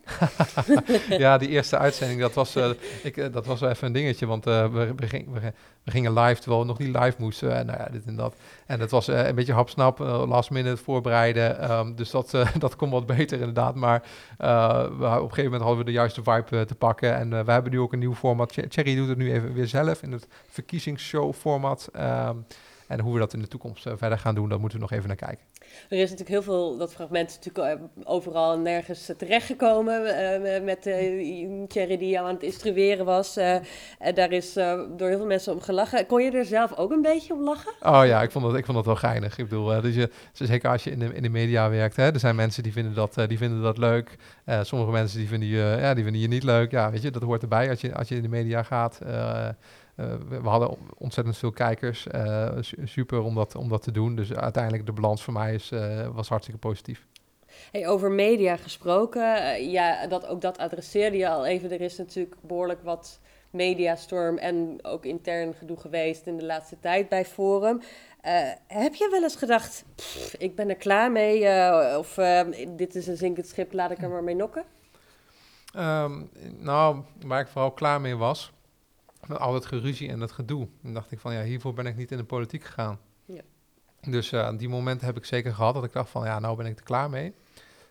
ja, die eerste uitzending, dat was, uh, ik, uh, dat was wel even een dingetje. Want uh, we, we, ging, we, we, gingen live, terwijl we nog niet live moesten. En nou ja, dit en dat. En dat was een beetje hapsnap, last minute voorbereiden. Um, dus dat, dat kon wat beter inderdaad. Maar we, op een gegeven moment hadden we de juiste vibe te pakken. En we hebben nu ook een nieuw format. Thierry doet het nu even weer zelf in het verkiezingsshow format. Um, en hoe we dat in de toekomst verder gaan doen, daar moeten we nog even naar kijken. Er is natuurlijk heel veel, dat fragment is natuurlijk eh, overal nergens terechtgekomen uh, met uh, Thierry die aan het instrueren was. Uh, en daar is door heel veel mensen om gelachen. Kon je er zelf ook een beetje om lachen? Oh ja, ik vond dat, ik vond dat wel geinig. Ik bedoel, dus je, zeker als je in de, in de media werkt, hè, er zijn mensen die vinden dat, die vinden dat leuk. sommige mensen die vinden, je, ja, die vinden je niet leuk. Ja, weet je, dat hoort erbij als je, als je in de media gaat. Eh, we, hadden ontzettend veel kijkers. Eh, super om dat, om dat te doen. Dus uiteindelijk de balans voor mij is, eh, was hartstikke positief. Hey, over media gesproken, ja, dat, ook dat adresseerde je al even. Er is natuurlijk behoorlijk wat mediastorm en ook intern gedoe geweest in de laatste tijd bij Forum. heb je wel eens gedacht, ik ben er klaar mee, of dit is een zinkend schip, laat ik er maar mee nokken? Um, nou, waar ik vooral klaar mee was, met al het geruzie en het gedoe. En dacht ik van ja, hiervoor ben ik niet in de politiek gegaan. Ja. Dus uh, die momenten heb ik zeker gehad dat ik dacht van ja, nou ben ik er klaar mee.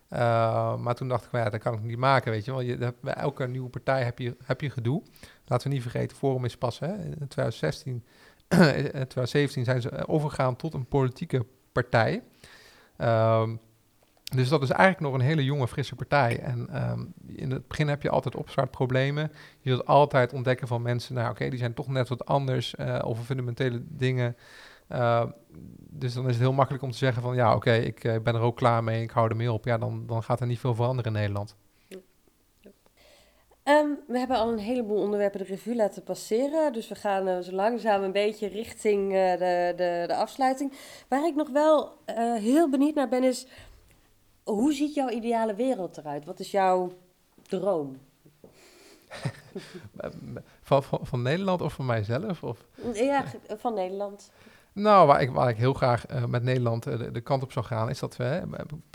Uh, maar toen dacht ik van ja, dat kan ik niet maken, weet je wel. Je, bij elke nieuwe partij heb je, heb je gedoe. Laten we niet vergeten, Forum is pas hè, in 2016, 2017 zijn ze overgegaan tot een politieke partij. Uh, dus dat is eigenlijk nog een hele jonge, frisse partij. En um, in het begin heb je altijd opstartproblemen. Je zult altijd ontdekken van mensen, nou oké, die zijn toch net wat anders uh, over fundamentele dingen. Uh, dus dan is het heel makkelijk om te zeggen van, ja oké, ik uh, ben er ook klaar mee, ik hou er mee op. Ja, dan, dan gaat er niet veel veranderen in Nederland. Um, we hebben al een heleboel onderwerpen de revue laten passeren. Dus we gaan zo langzaam een beetje richting de, de, de afsluiting. Waar ik nog wel heel benieuwd naar ben is hoe ziet jouw ideale wereld eruit? Wat is jouw droom? van, van, van, Nederland of van mijzelf? Of? Ja, van Nederland. Nou, waar ik, waar ik heel graag uh, met Nederland uh, de, de, kant op zou gaan, is dat we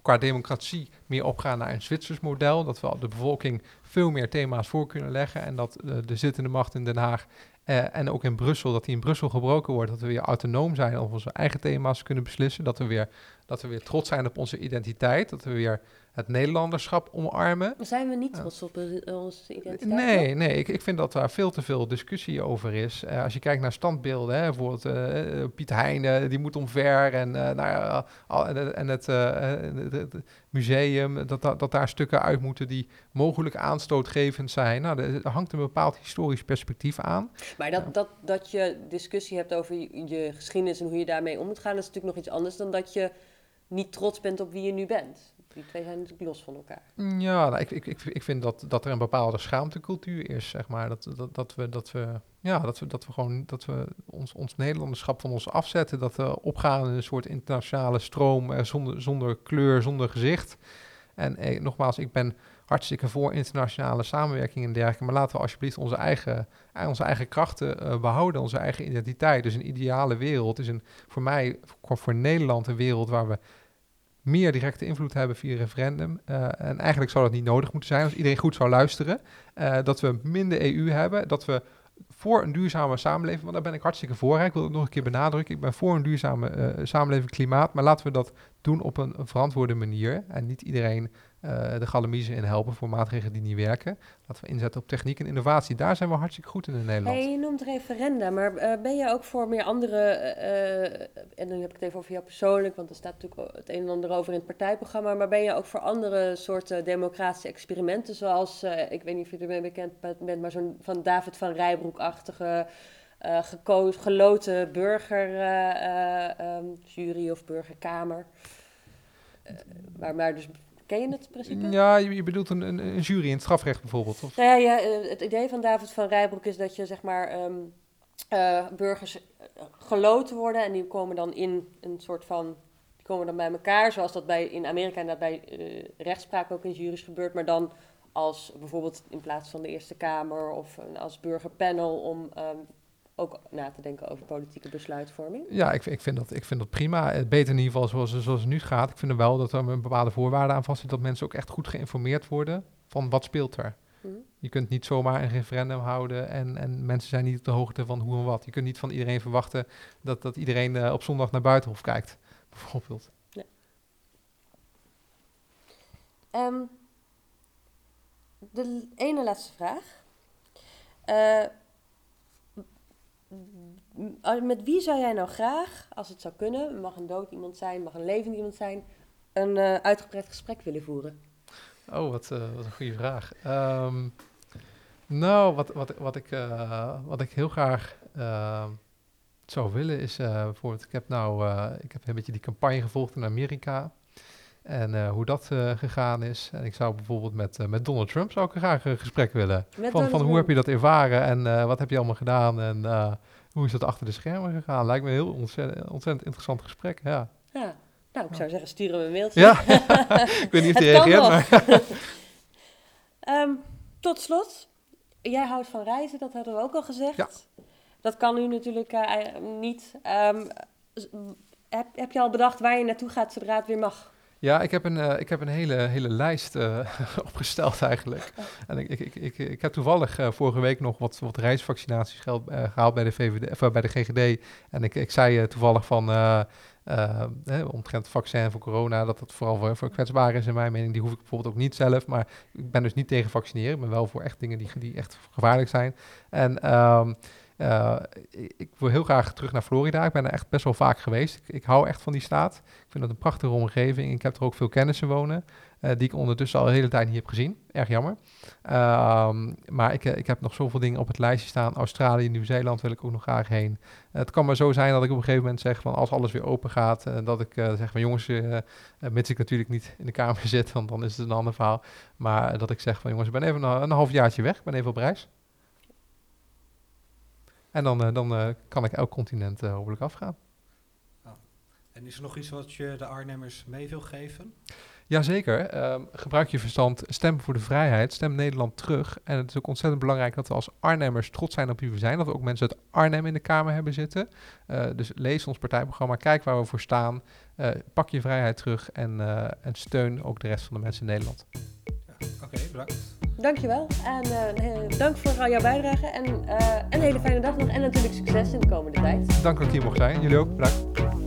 qua democratie meer opgaan naar een Zwitsers model. Dat we de bevolking veel meer thema's voor kunnen leggen en dat de zittende macht in Den Haag eh, en ook in Brussel, dat die in Brussel gebroken wordt. Dat we weer autonoom zijn, of onze eigen thema's kunnen beslissen. Dat we weer, dat we weer trots zijn op onze identiteit. Dat we weer het Nederlanderschap omarmen. Zijn we niet trots op uh, onze identiteit? Nee, nee ik, ik vind dat daar veel te veel discussie over is. Uh, als je kijkt naar standbeelden, hè, bijvoorbeeld uh, Piet Heijnen, die moet omver. En, nou ja, en het, het museum, dat, dat, dat, daar stukken uit moeten die mogelijk aanstootgevend zijn. Nou, er hangt een bepaald historisch perspectief aan. Maar dat, dat, dat je discussie hebt over je, je geschiedenis en hoe je daarmee om moet gaan, dat is natuurlijk nog iets anders dan dat je niet trots bent op wie je nu bent. Die twee zijn natuurlijk los van elkaar. Ja, nou, ik, ik, ik, ik vind dat, dat er een bepaalde schaamtecultuur is, zeg maar. Dat, dat, dat, we, dat, we, ja, dat, we, dat we gewoon dat we ons, ons Nederlanderschap van ons afzetten. Dat we opgaan in een soort internationale stroom eh, zonder, zonder kleur, zonder gezicht. En eh, nogmaals, ik ben hartstikke voor internationale samenwerking en dergelijke. Maar laten we alsjeblieft onze eigen, eh, onze eigen krachten uh, behouden, onze eigen identiteit. Dus een ideale wereld is een, voor mij, voor, voor Nederland, een wereld waar we meer directe invloed hebben via referendum. Uh, en eigenlijk zou dat niet nodig moeten zijn als iedereen goed zou luisteren. Uh, dat we minder EU hebben, dat we voor een duurzame samenleving, want daar ben ik hartstikke voor. Ik wil het nog een keer benadrukken. Ik ben voor een duurzame uh, samenleving klimaat, maar laten we dat doen op een verantwoorde manier. En niet iedereen uh, de galamiezen in helpen voor maatregelen die niet werken. Laten we inzetten op techniek en innovatie. Daar zijn we hartstikke goed in in Nederland. Hey, je noemt referenda, maar uh, ben je ook voor meer andere, uh, en dan heb ik het even over jou persoonlijk, want er staat natuurlijk het een en ander over in het partijprogramma, maar ben je ook voor andere soorten democratische experimenten, zoals, ik weet niet of je ermee bekend bent, maar zo'n van David van Rijbroek-achtige geloten burgerjury um, of burgerkamer? waar, maar dus Ken je het principe? Ja, je, je bedoelt een, een, een, jury in het strafrecht bijvoorbeeld? Of? Nou ja, ja, eh, het idee van David van Rijbroek is dat je zeg maar um, uh, burgers eh, geloten worden en die komen dan in een soort van die komen dan bij elkaar, zoals dat bij in Amerika en dat bij uh, rechtspraak ook in juries gebeurt, maar dan als bijvoorbeeld in plaats van de Eerste Kamer of als burgerpanel om um, ook na te denken over politieke besluitvorming? Ja, ik, ik, vind, dat, ik vind dat prima. Het beter in ieder geval zoals, zoals het nu gaat. Ik vind er wel dat er een bepaalde voorwaarden aan vastzit dat mensen ook echt goed geïnformeerd worden van wat speelt er. Mm. Je kunt niet zomaar een referendum houden en, en mensen zijn niet op de hoogte van hoe en wat. Je kunt niet van iedereen verwachten dat, dat iedereen uh, op zondag naar Buitenhof kijkt, bijvoorbeeld. Nee. Um, de ene laatste vraag. Uh, met wie zou jij nou graag, als het zou kunnen, mag een dood iemand zijn, mag een levend iemand zijn, een uh, uitgebreid gesprek willen voeren? Oh, wat, uh, wat een goede vraag. Um, nou, wat, wat, wat, ik, uh, wat ik heel graag ehm, zou willen is bijvoorbeeld, ik heb nou, ik heb een beetje die campagne gevolgd in Amerika. En hoe dat gegaan is. En ik zou bijvoorbeeld met, met Donald Trump zou ik graag een gesprek willen. Met van, van hoe heb je dat ervaren en wat heb je allemaal gedaan? En hoe is dat achter de schermen gegaan? Lijkt me een heel ontzettend, ontzettend interessant gesprek, ja. Ja, nou, ik zou zeggen, sturen we een mailtje. Ja, ik weet niet of hij reageert, maar... um, tot slot, jij houdt van reizen, dat hadden we ook al gezegd. Ja. Dat kan nu natuurlijk niet. Um, heb, heb je al bedacht waar je naartoe gaat zodra het weer mag? Ja, ik heb een, uh, ik heb een hele, hele lijst uh, opgesteld eigenlijk. En ik, ik, ik, ik, heb toevallig uh, vorige week nog wat, wat reisvaccinaties gehaald, gehaald bij de, VVD, of, bij de GGD. En ik, ik zei toevallig van, omtrent het vaccin voor corona, dat dat vooral voor, voor kwetsbaren is in mijn mening. Die hoef ik bijvoorbeeld ook niet zelf, maar ik ben dus niet tegen vaccineren. Ik ben wel voor echt dingen die, die echt gevaarlijk zijn. En... Um, uh, ik wil heel graag terug naar Florida. Ik ben er echt best wel vaak geweest. Ik, ik, hou echt van die staat. Ik vind dat een prachtige omgeving. Ik heb er ook veel kennissen wonen, uh, die ik ondertussen al de hele tijd niet heb gezien. Erg jammer. Uh, maar ik, ik heb nog zoveel dingen op het lijstje staan. Australië, Nieuw-Zeeland wil ik ook nog graag heen. het kan maar zo zijn dat ik op een gegeven moment zeg van als alles weer open gaat, dat ik zeg van jongens, mits ik natuurlijk niet in de kamer zit, want dan is het een ander verhaal. Maar dat ik zeg van jongens, ik ben even een, een halfjaartje weg, ik ben even op reis. En dan, uh, dan uh, kan ik elk continent uh, hopelijk afgaan. Oh. En is er nog iets wat je de Arnhemmers mee wil geven? Jazeker. Um, gebruik je verstand. Stem voor de vrijheid. Stem Nederland terug. En het is ook ontzettend belangrijk dat we als Arnhemmers trots zijn op wie we zijn. Dat we ook mensen uit Arnhem in de Kamer hebben zitten. dus lees ons partijprogramma. Kijk waar we voor staan. pak je vrijheid terug. En, en steun ook de rest van de mensen in Nederland. Ja, Oké, okay, bedankt. Dankjewel. En uh, dank voor al jouw bijdrage. En een hele fijne dag nog. En natuurlijk succes in de komende tijd. Dank dat ik hier mocht zijn. Jullie ook. Bedankt.